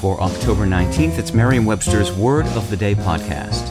For October 19th, it's Merriam Webster's Word of the Day podcast.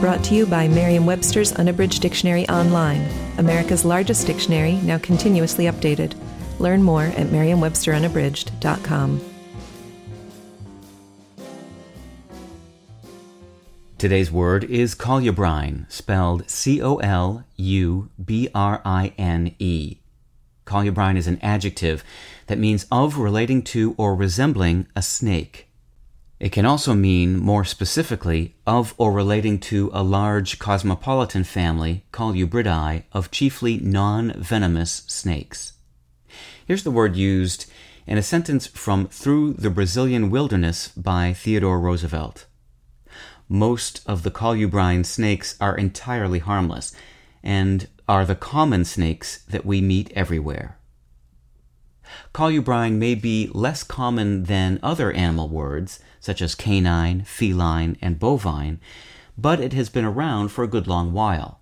Brought to you by Merriam Webster's Unabridged Dictionary Online, America's largest dictionary, now continuously updated. Learn more at merriam-websterunabridged.com. Today's word is colubrine, spelled C O L U B R I N E. Colubrine is an adjective that means of relating to or resembling a snake. It can also mean, more specifically, of or relating to a large cosmopolitan family, Colubridae, of chiefly non-venomous snakes. Here's the word used in a sentence from Through the Brazilian Wilderness by Theodore Roosevelt. Most of the colubrine snakes are entirely harmless and are the common snakes that we meet everywhere. Colubrine may be less common than other animal words, such as canine, feline, and bovine, but it has been around for a good long while.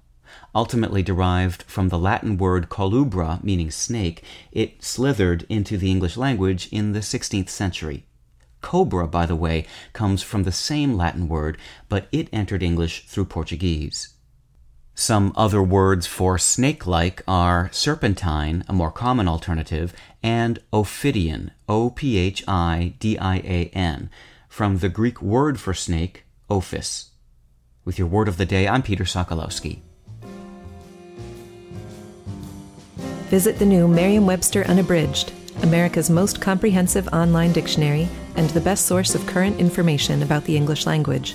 Ultimately derived from the Latin word colubra, meaning snake, it slithered into the English language in the 16th century. Cobra, by the way, comes from the same Latin word, but it entered English through Portuguese. Some other words for snake like are serpentine, a more common alternative, and ophidian, O P H I D I A N, from the Greek word for snake, ophis. With your word of the day, I'm Peter Sokolowski. Visit the new Merriam Webster Unabridged, America's most comprehensive online dictionary and the best source of current information about the English language.